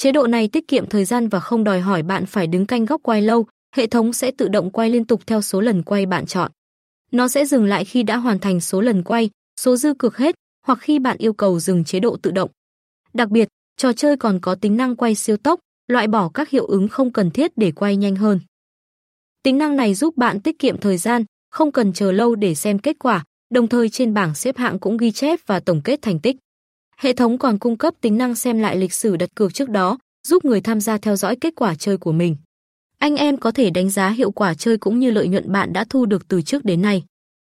Chế độ này tiết kiệm thời gian và không đòi hỏi bạn phải đứng canh góc quay lâu, hệ thống sẽ tự động quay liên tục theo số lần quay bạn chọn. Nó sẽ dừng lại khi đã hoàn thành số lần quay, số dư cược hết hoặc khi bạn yêu cầu dừng chế độ tự động. Đặc biệt, trò chơi còn có tính năng quay siêu tốc, loại bỏ các hiệu ứng không cần thiết để quay nhanh hơn. Tính năng này giúp bạn tiết kiệm thời gian, không cần chờ lâu để xem kết quả, đồng thời trên bảng xếp hạng cũng ghi chép và tổng kết thành tích. Hệ thống còn cung cấp tính năng xem lại lịch sử đặt cược trước đó, giúp người tham gia theo dõi kết quả chơi của mình. Anh em có thể đánh giá hiệu quả chơi cũng như lợi nhuận bạn đã thu được từ trước đến nay.